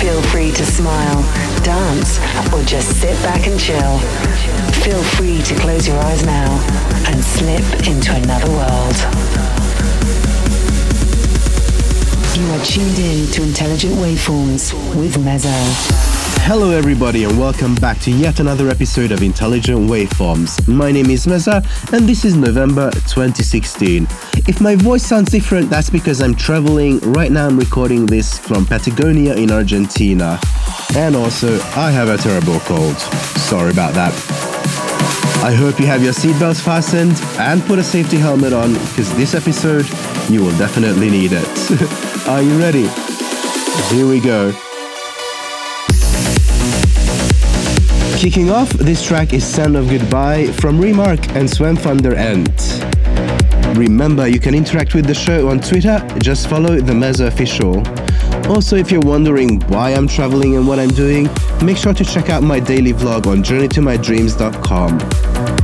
Feel free to smile, dance, or just sit back and chill. Feel free to close your eyes now and slip into another world. You are tuned in to Intelligent Waveforms with Mezzo. Hello, everybody, and welcome back to yet another episode of Intelligent Waveforms. My name is Meza, and this is November 2016. If my voice sounds different, that's because I'm traveling. Right now, I'm recording this from Patagonia in Argentina. And also, I have a terrible cold. Sorry about that. I hope you have your seatbelts fastened and put a safety helmet on, because this episode, you will definitely need it. Are you ready? Here we go. Kicking off, this track is Sound of Goodbye from Remark and Sven Ent. Remember, you can interact with the show on Twitter, just follow the Meza official. Also, if you're wondering why I'm traveling and what I'm doing, make sure to check out my daily vlog on journeytomydreams.com.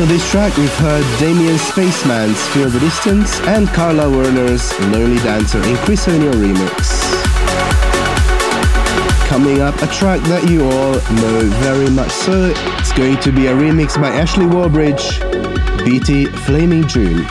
until this track, we've heard Damien Spaceman's Feel the Distance and Carla Werner's Lonely Dancer in Chris O'Neill remix. Coming up, a track that you all know very much so. It's going to be a remix by Ashley Wallbridge, BT Flaming June.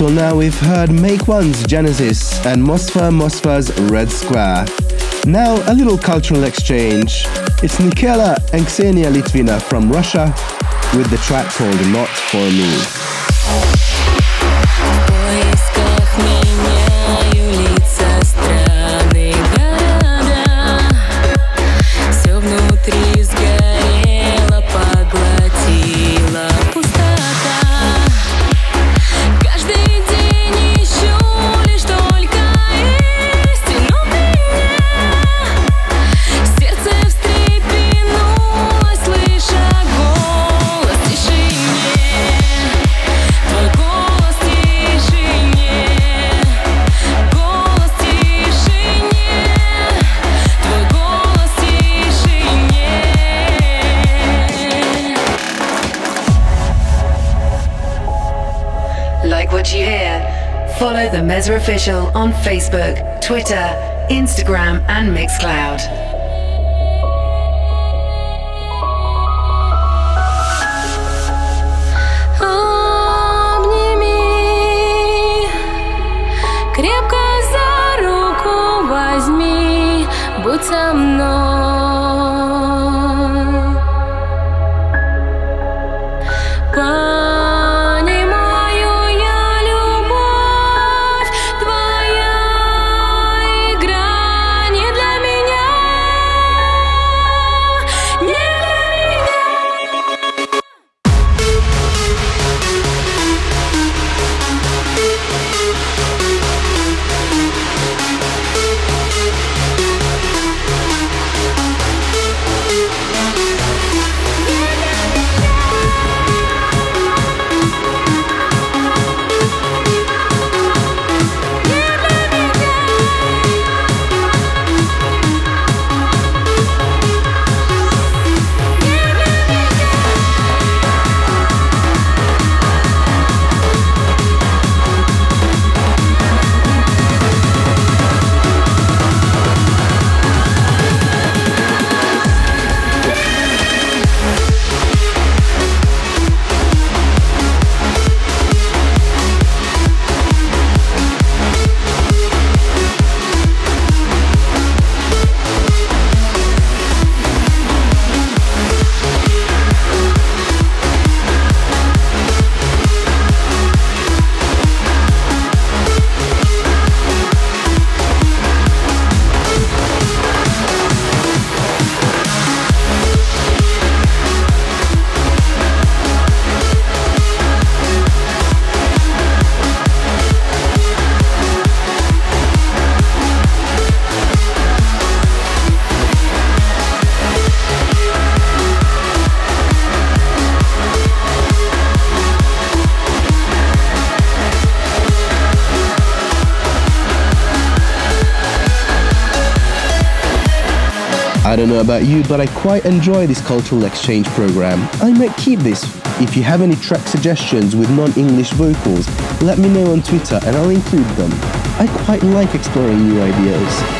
Until now, we've heard Make One's Genesis and Mosfa Mosfa's Red Square. Now, a little cultural exchange. It's Nikela and Ksenia Litvina from Russia with the track called Not For Me. Follow the Mesra Official on Facebook, Twitter, Instagram, and Mixcloud. Крепко за руку возьми, будь со мной. Know about you, but I quite enjoy this cultural exchange program. I might keep this. If you have any track suggestions with non-English vocals, let me know on Twitter and I'll include them. I quite like exploring new ideas.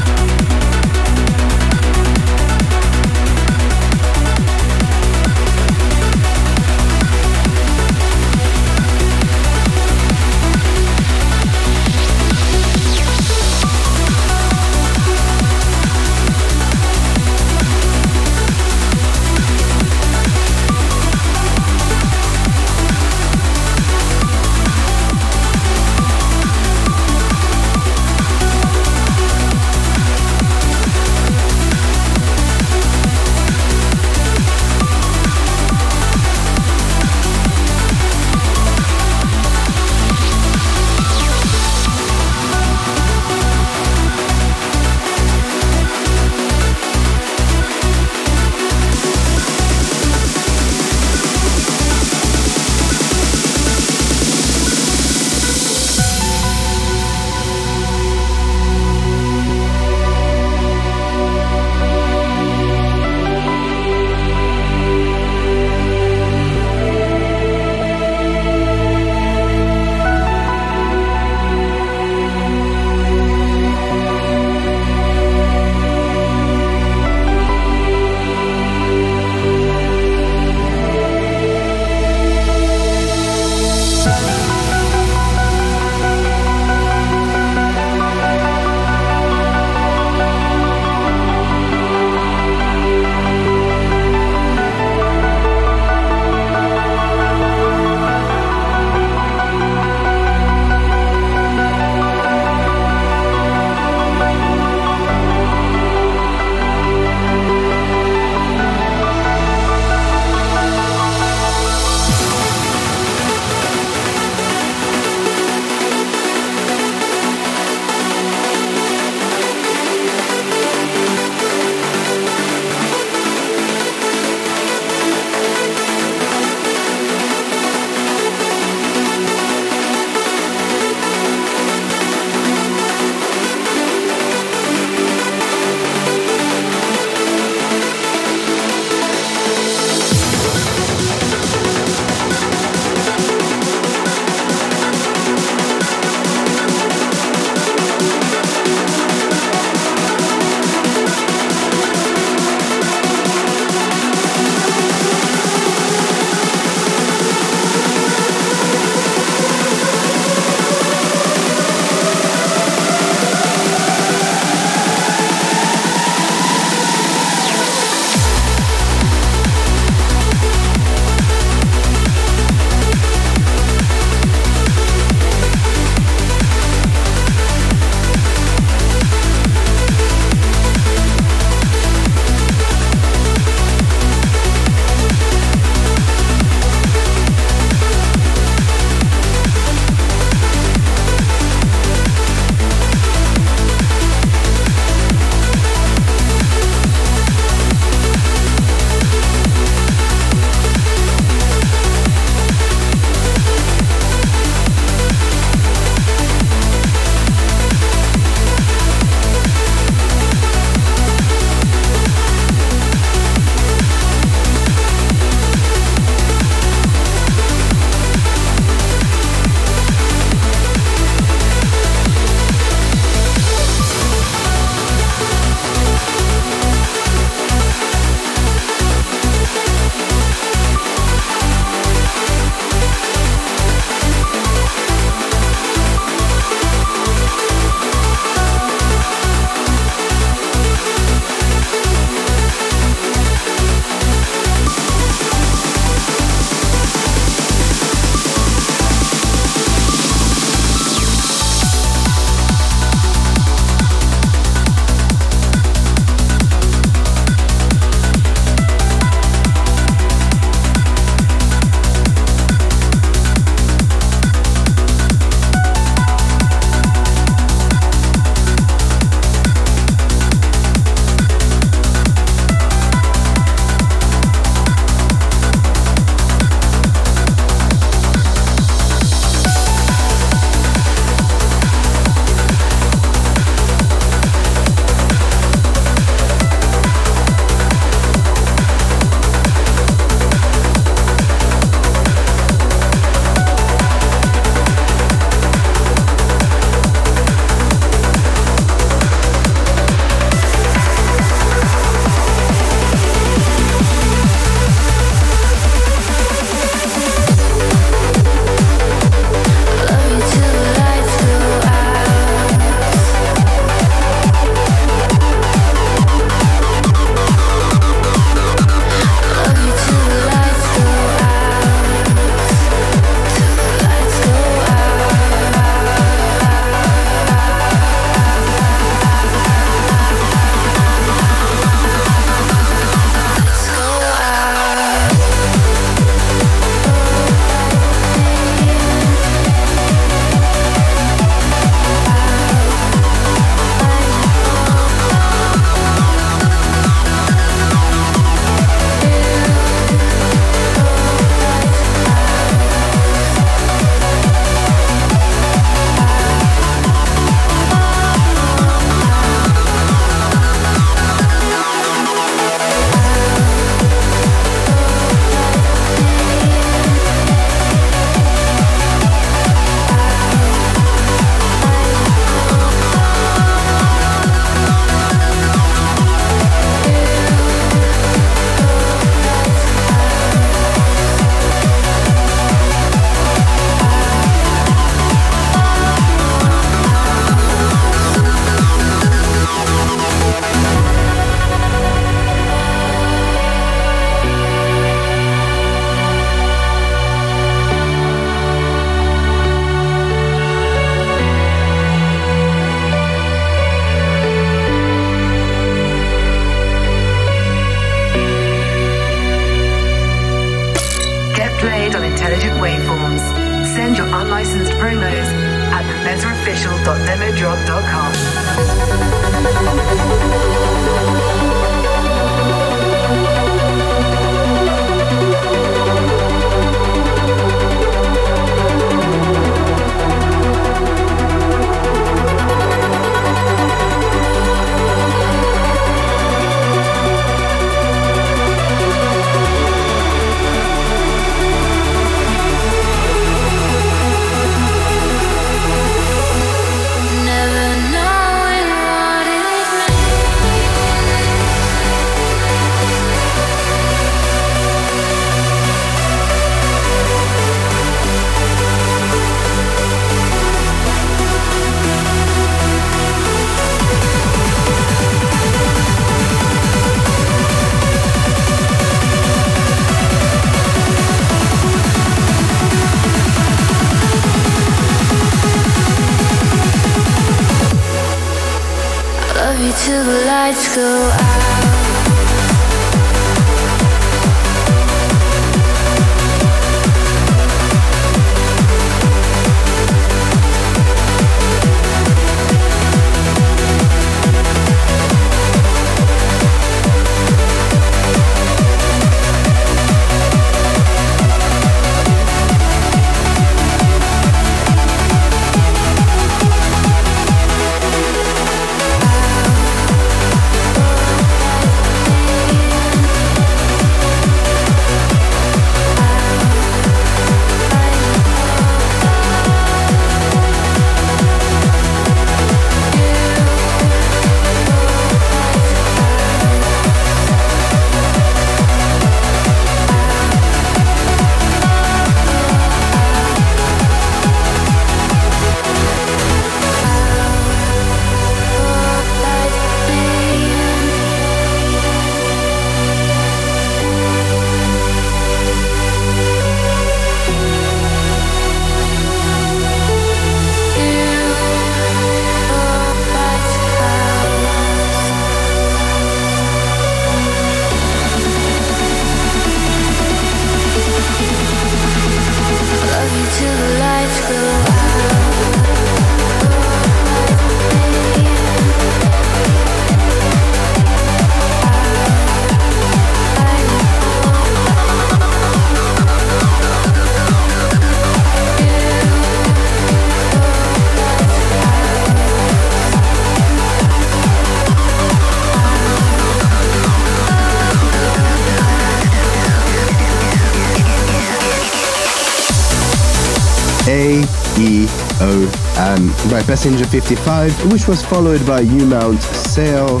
By Passenger 55, which was followed by U-Mount Sail,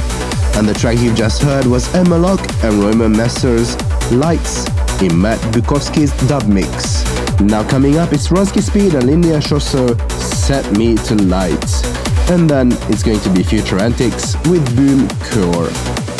and the track you've just heard was Emma Locke and Roman Messer's Lights in Matt Bukovski's dub mix. Now coming up, it's Ronski Speed and Lindia Chosso Set Me to Light. And then it's going to be Future Antics with Boom Core.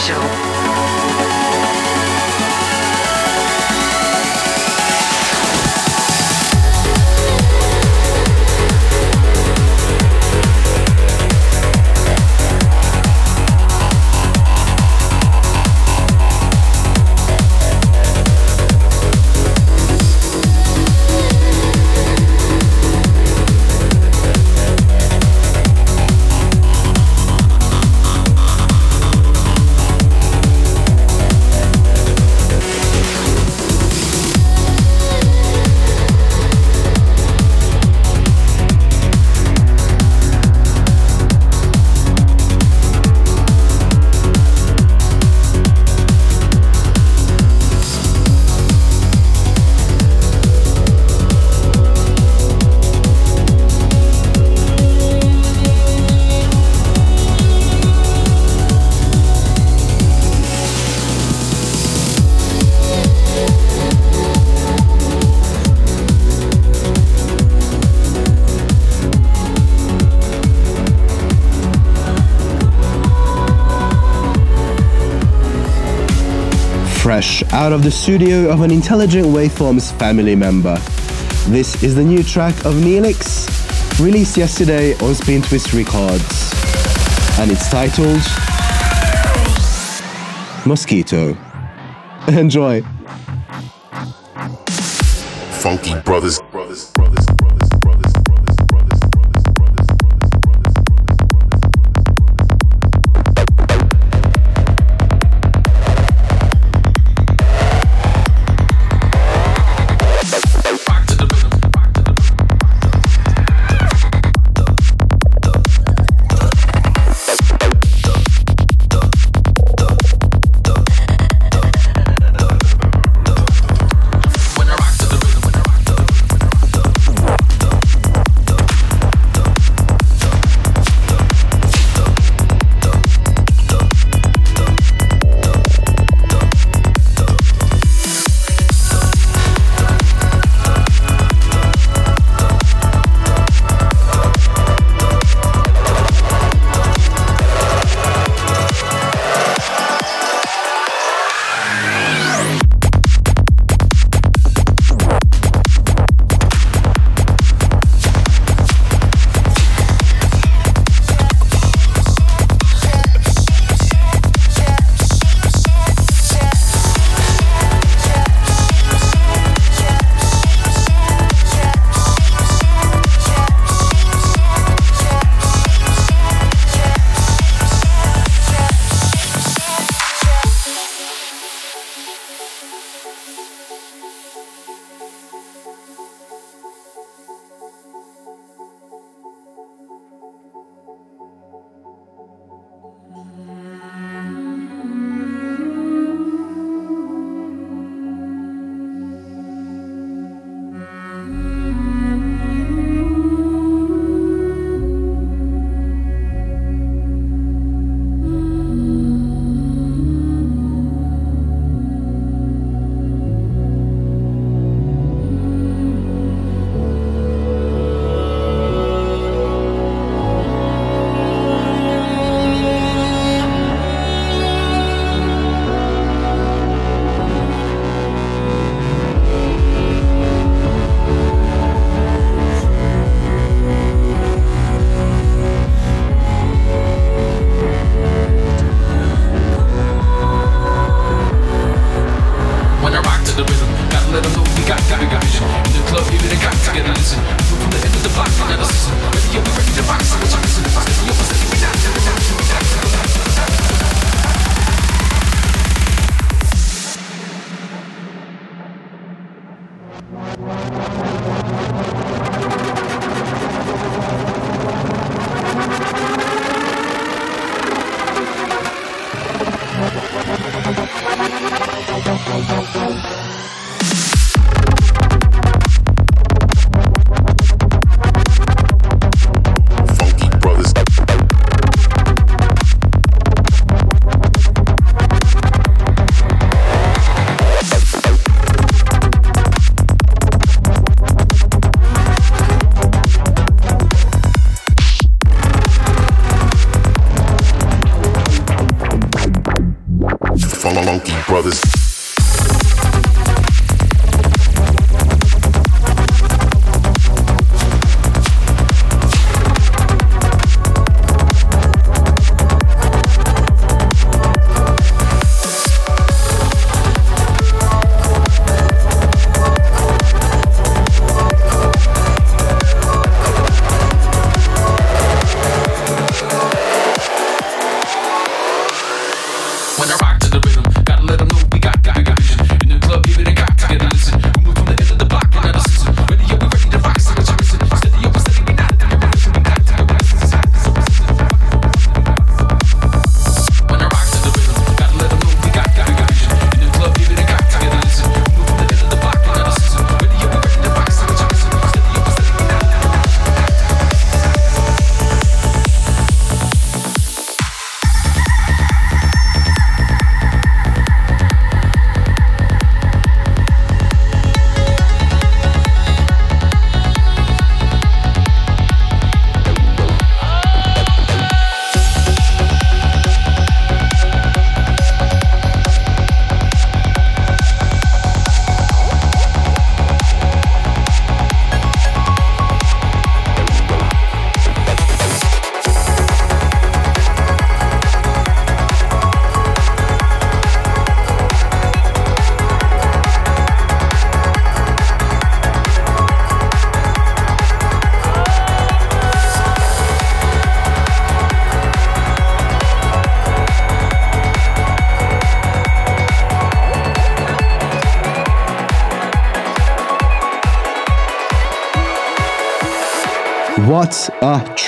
show. Out of the studio of an Intelligent Waveforms family member. This is the new track of Neelix, released yesterday on Spin Twist Records, and it's titled Mosquito. Enjoy. Funky Brothers.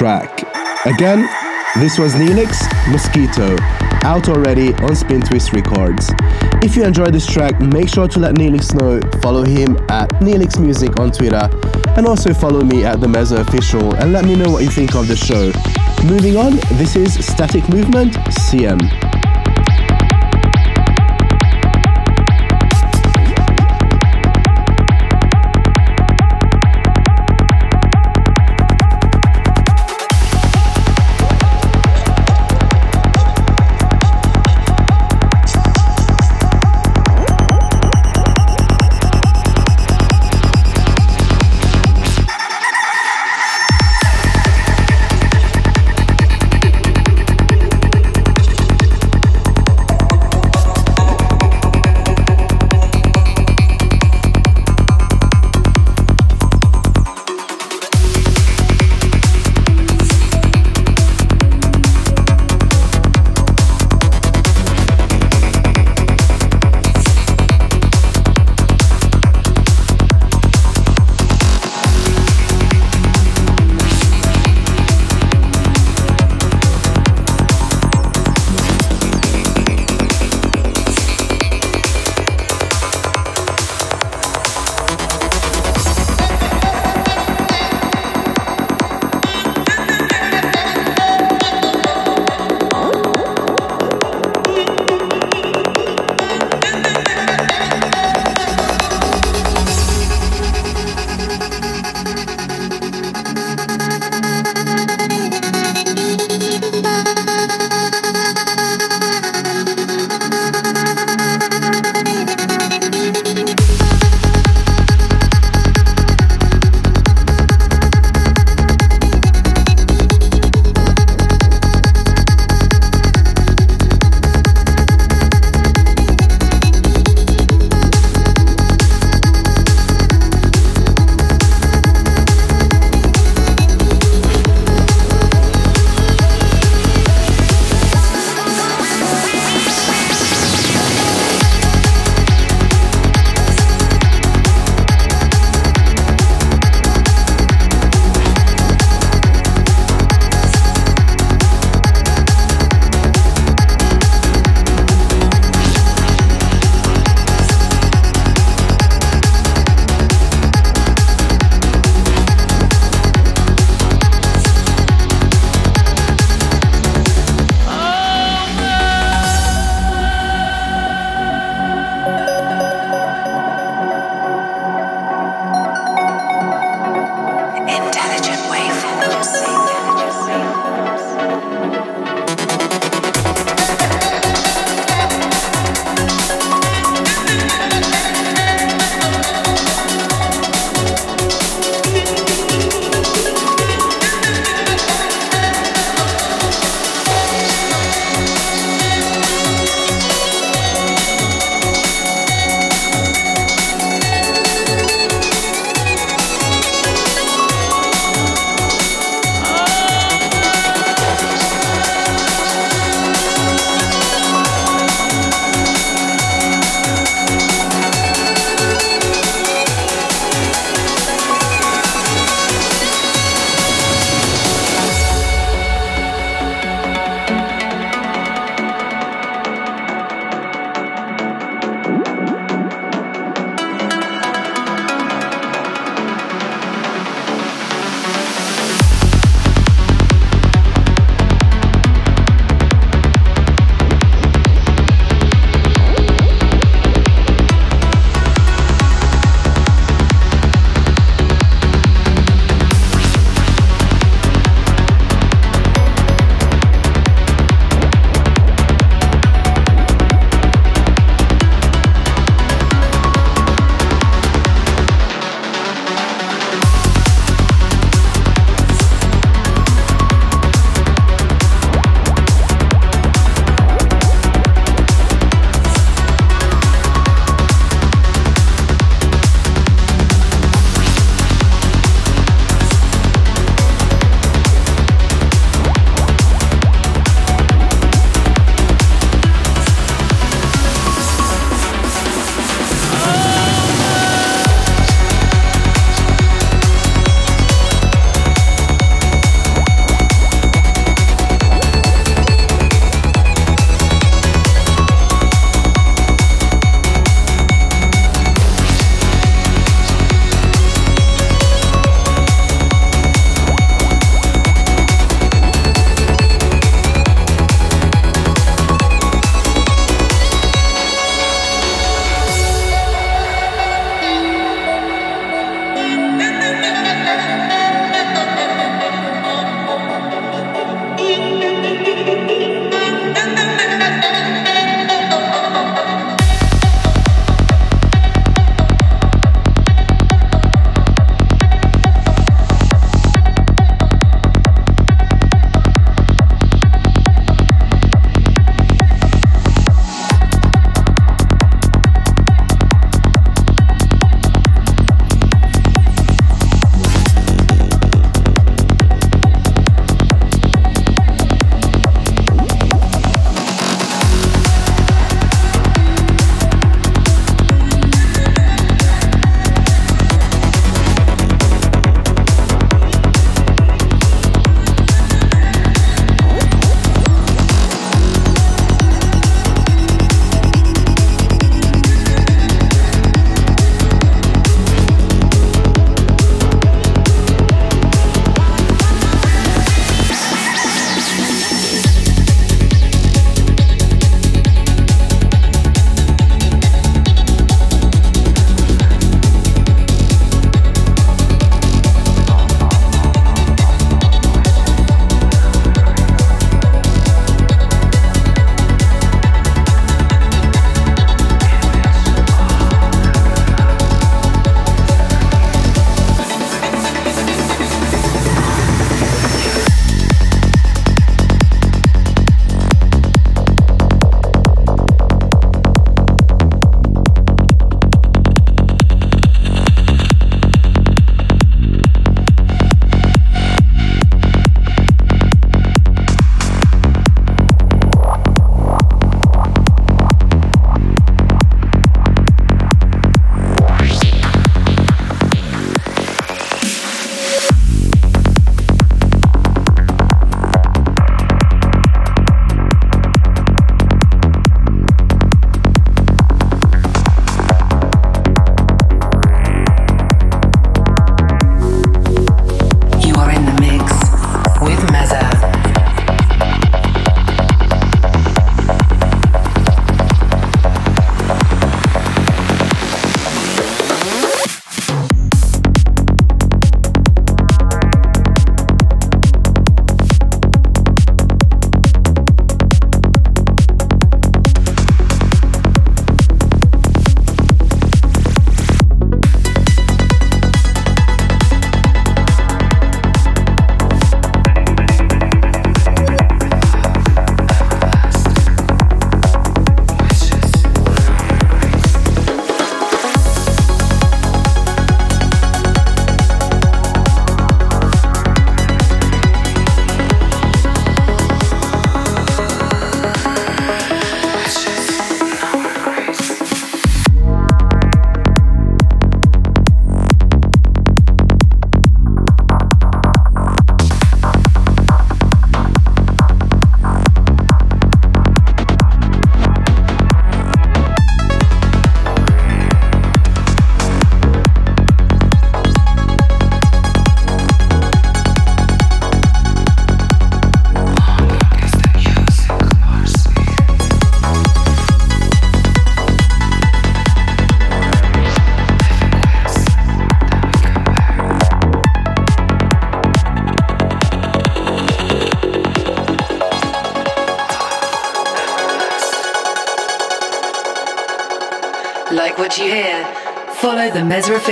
Track! Again, this was Neelix Mosquito, out already on Spin Twist Records. If you enjoyed this track, make sure to let Neelix know. Follow him at Neelix Music on Twitter, and also follow me at the Meza Official, and let me know what you think of the show. Moving on, this is Static Movement CM.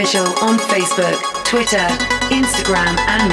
Official on Facebook, Twitter, Instagram, and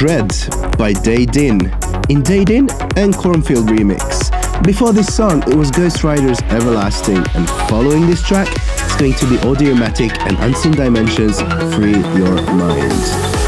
Dread by Daydin in Daydin and Cornfield remix. Before this song, it was Ghost Rider's Everlasting, and following this track, it's going to be Audiomatic and Unseen Dimensions Free Your Mind.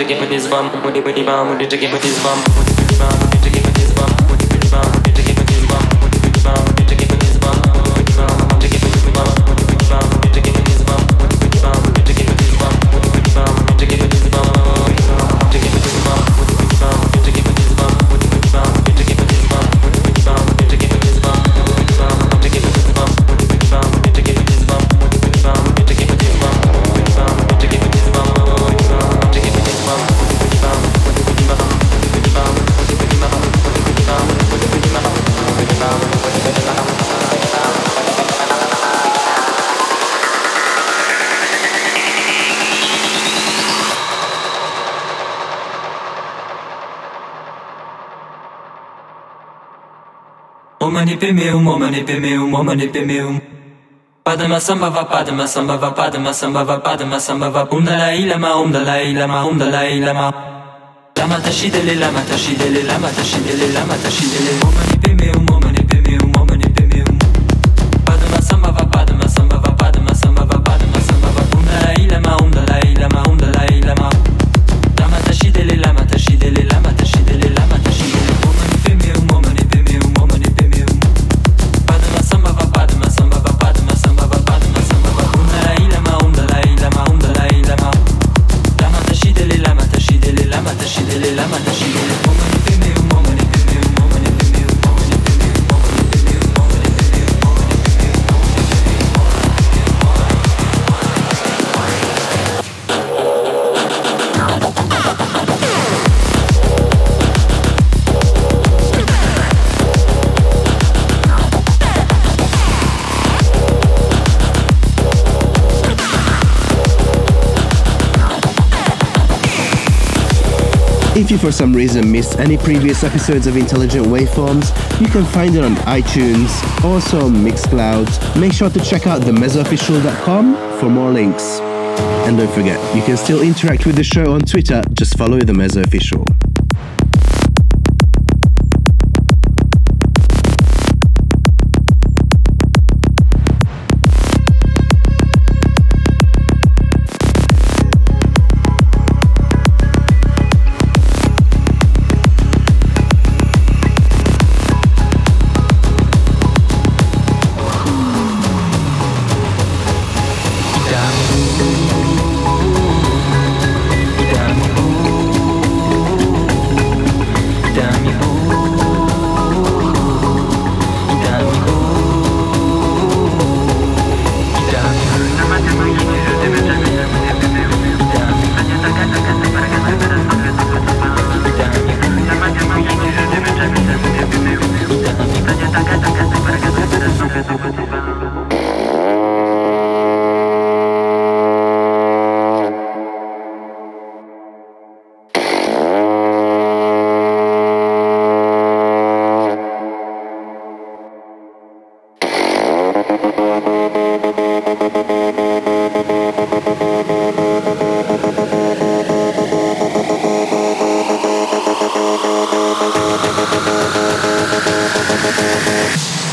to get with this bum, money, money, money, to get with this bum, money, money, money. manipemeum, o manipemeum, o manipemeum. Padma samba va padma samba va padma samba va padma samba va Om Dalai Lama Om Dalai Lama Om Dalai Lama. Lama tashidele lama tashidele lama tashidele lama tashidele for some reason missed any previous episodes of Intelligent Waveforms, you can find it on iTunes, also Mixcloud. Make sure to check out themezoofficial.com for more links. And don't forget, you can still interact with the show on Twitter, just follow the Mezzo Official. Yeah.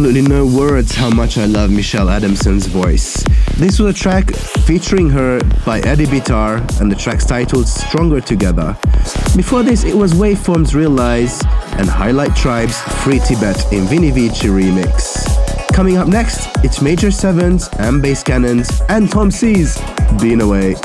Absolutely no words how much I love Michelle Adamson's voice. This was a track featuring her by Eddie Bitar and the track's titled Stronger Together. Before this, it was Waveform's Realize and Highlight Tribe's Free Tibet in Vini Vici remix. Coming up next, it's Major Sevens and Bass Cannons and Tom C's Been Away.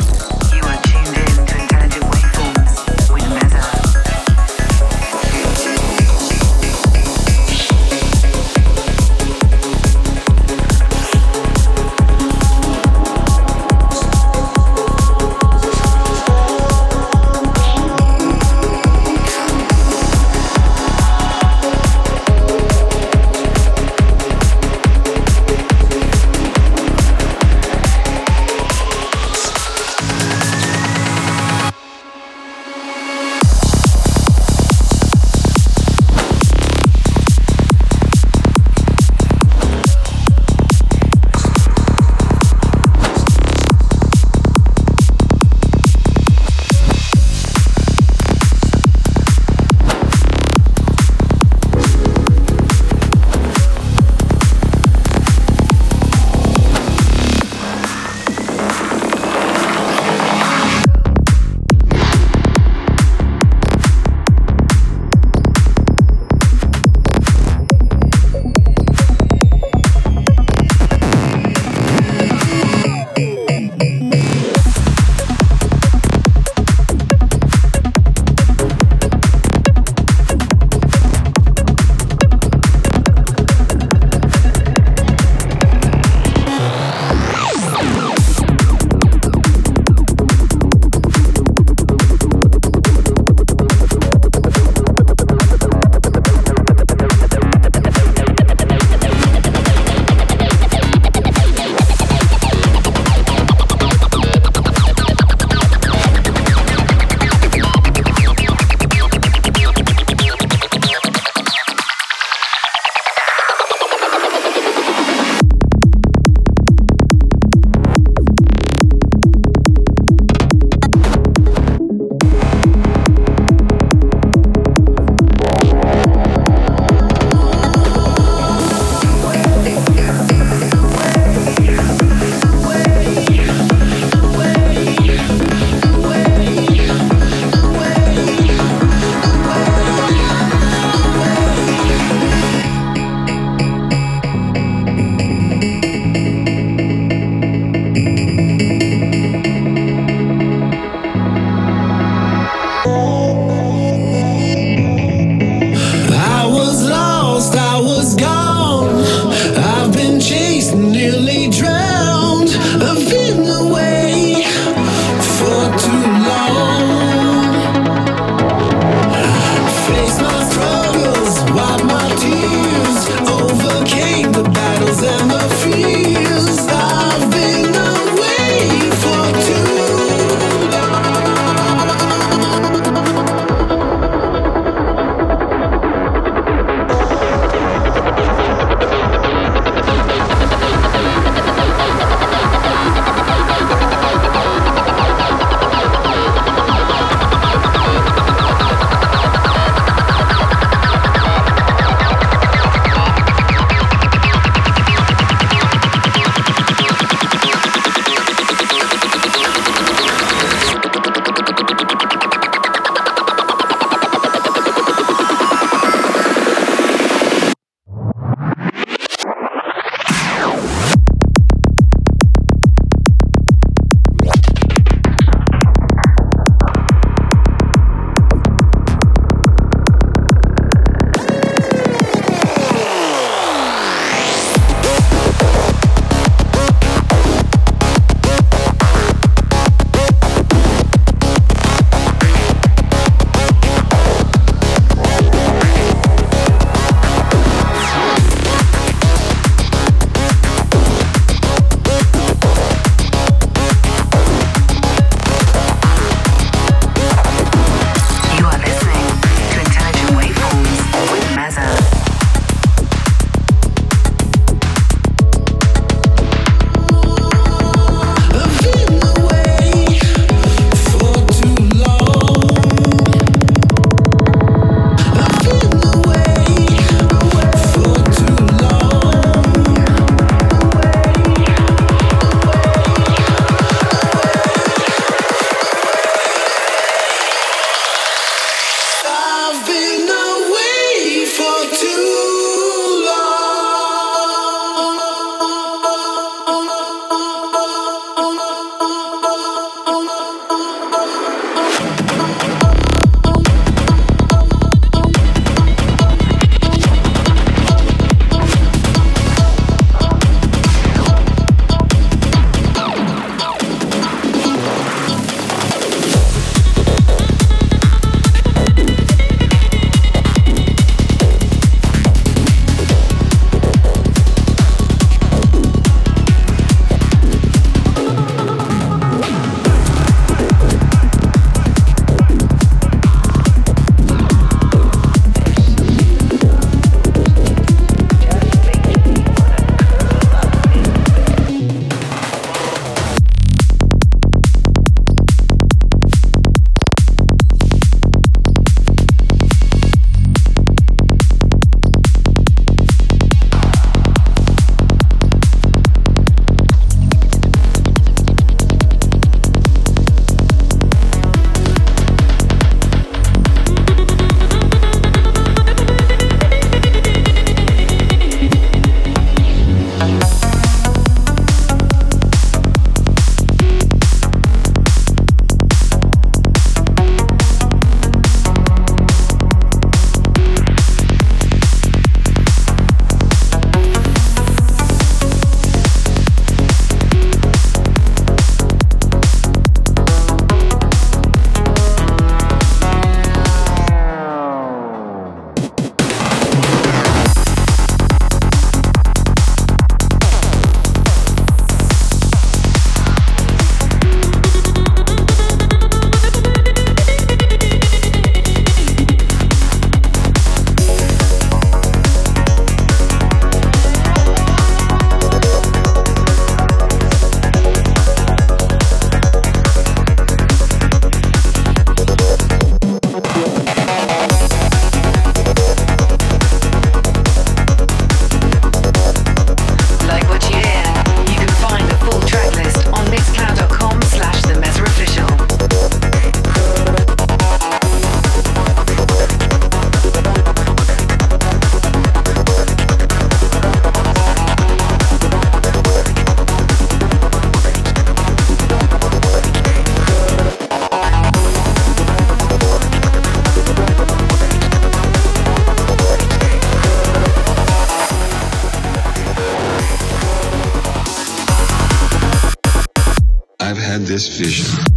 I've had this vision.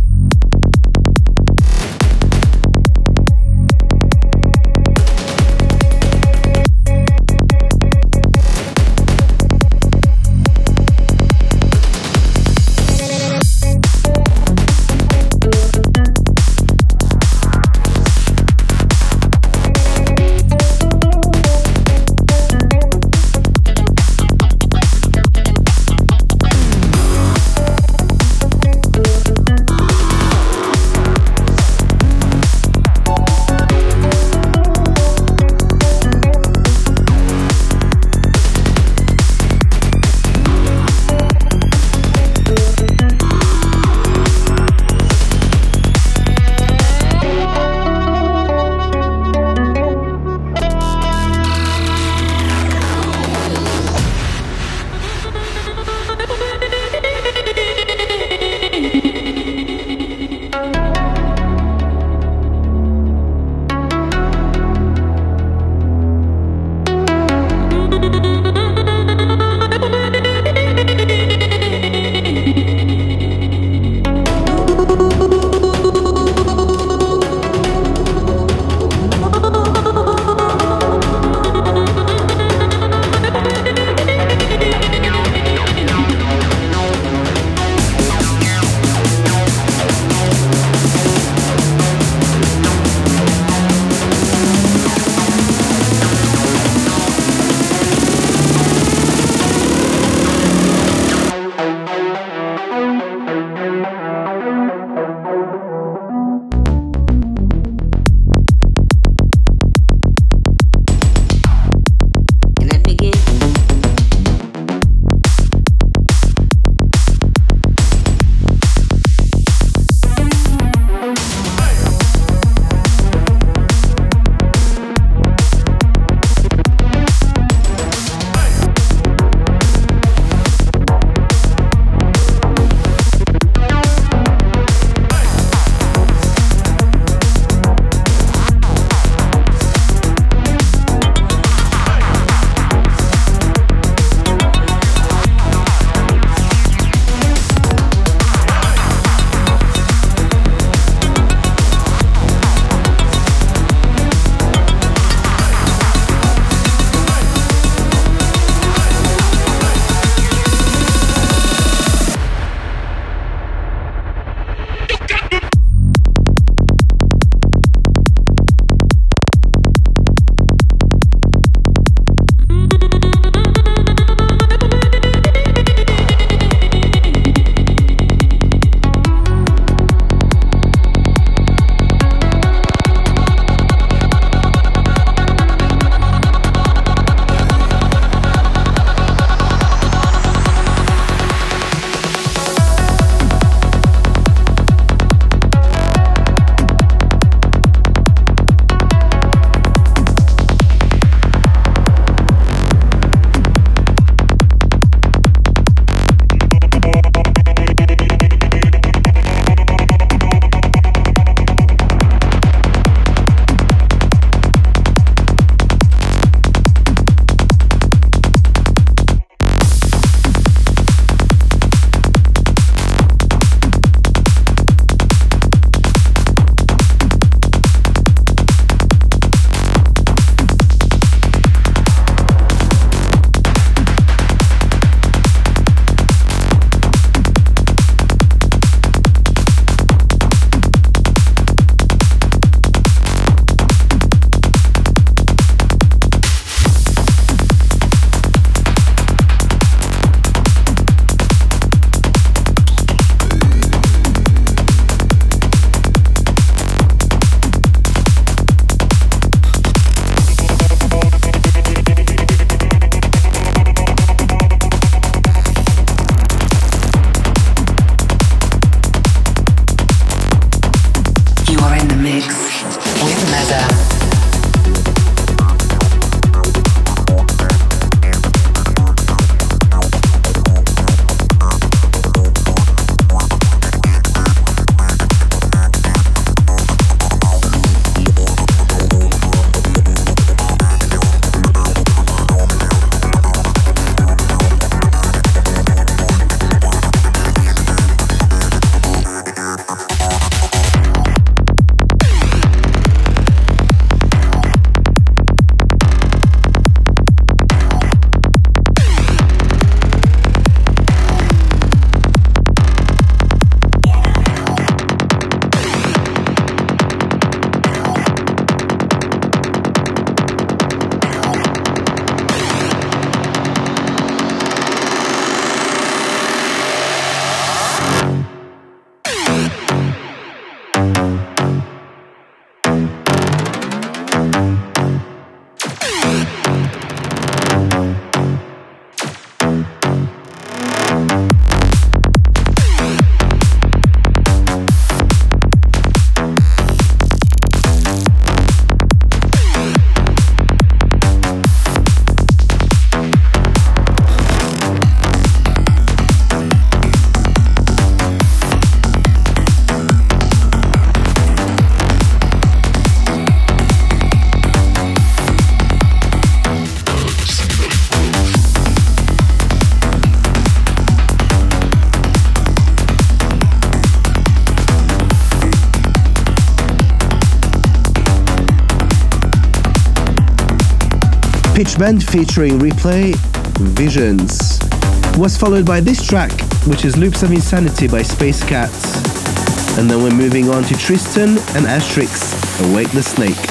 Pitch Bend featuring Replay Visions was followed by this track, which is Loops of Insanity by Space Cats. And then we're moving on to Tristan and Astrix, Awake the Snake.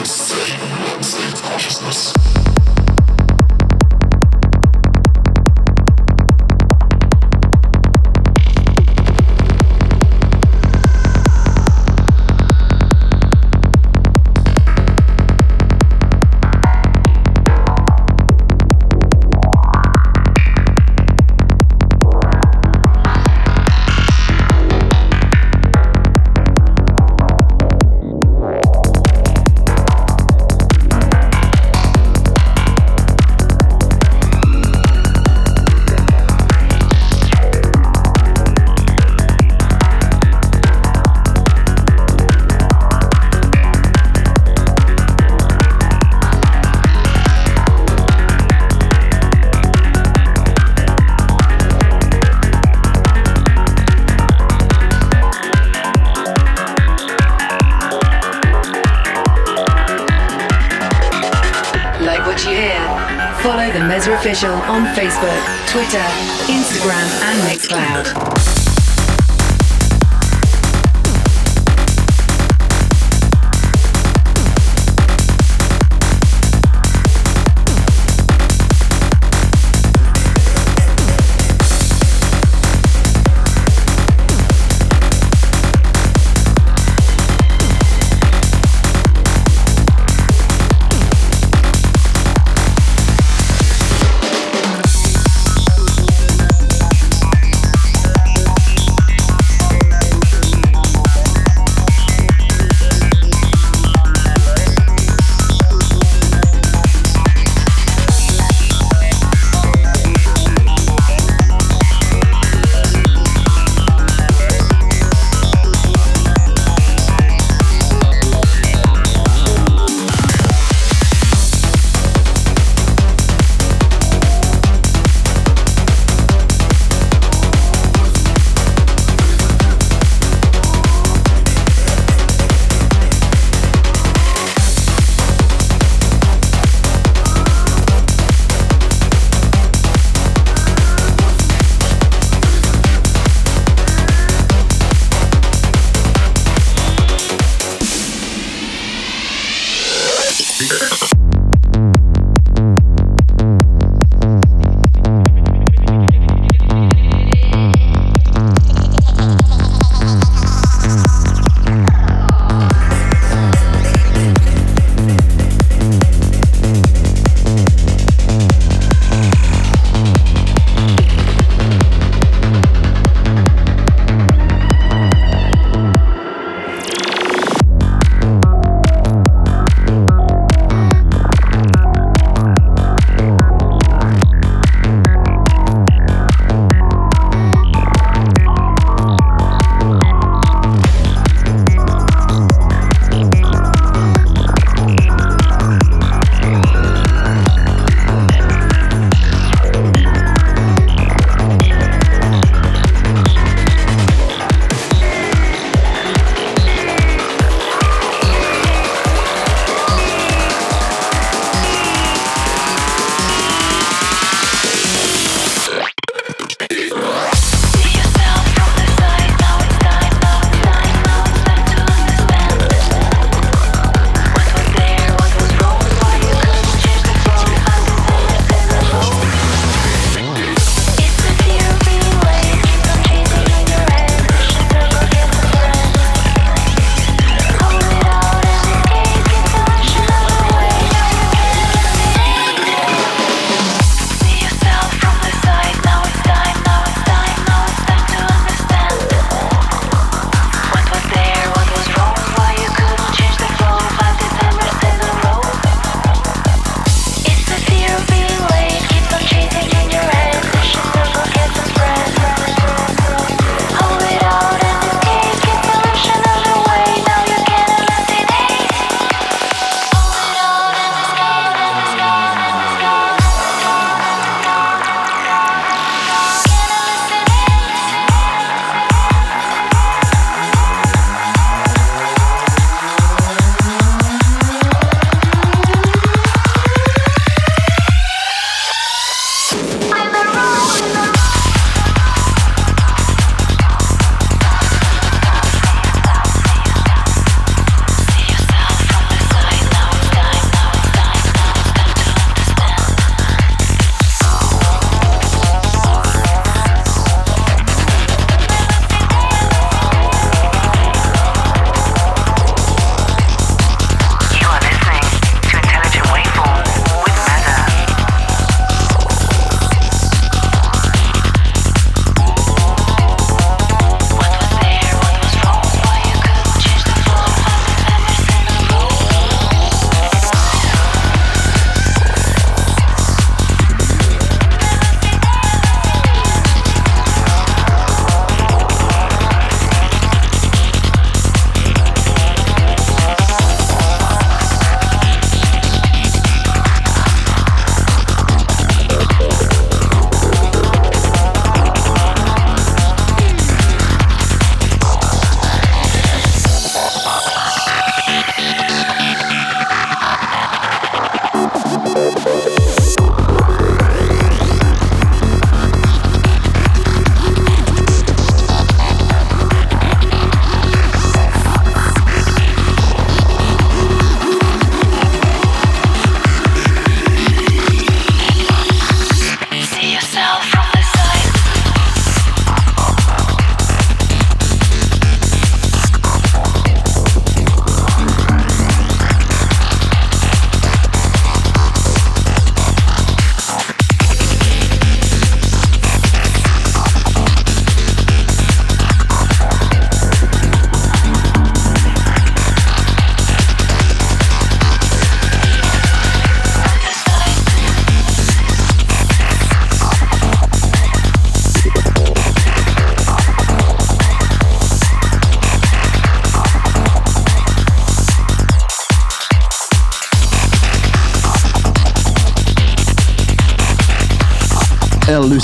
Official Twitter,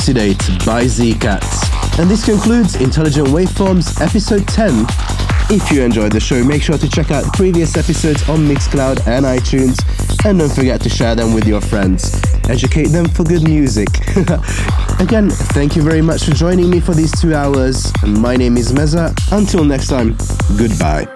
Elucidate by Z-Cat. And this concludes Intelligent Waveforms episode 10. If you enjoyed the show, make sure to check out previous episodes on Mixcloud and iTunes, and don't forget to share them with your friends. Educate them for good music. Again, thank you very much for joining me for these two hours. My name is Meza. Until next time, goodbye.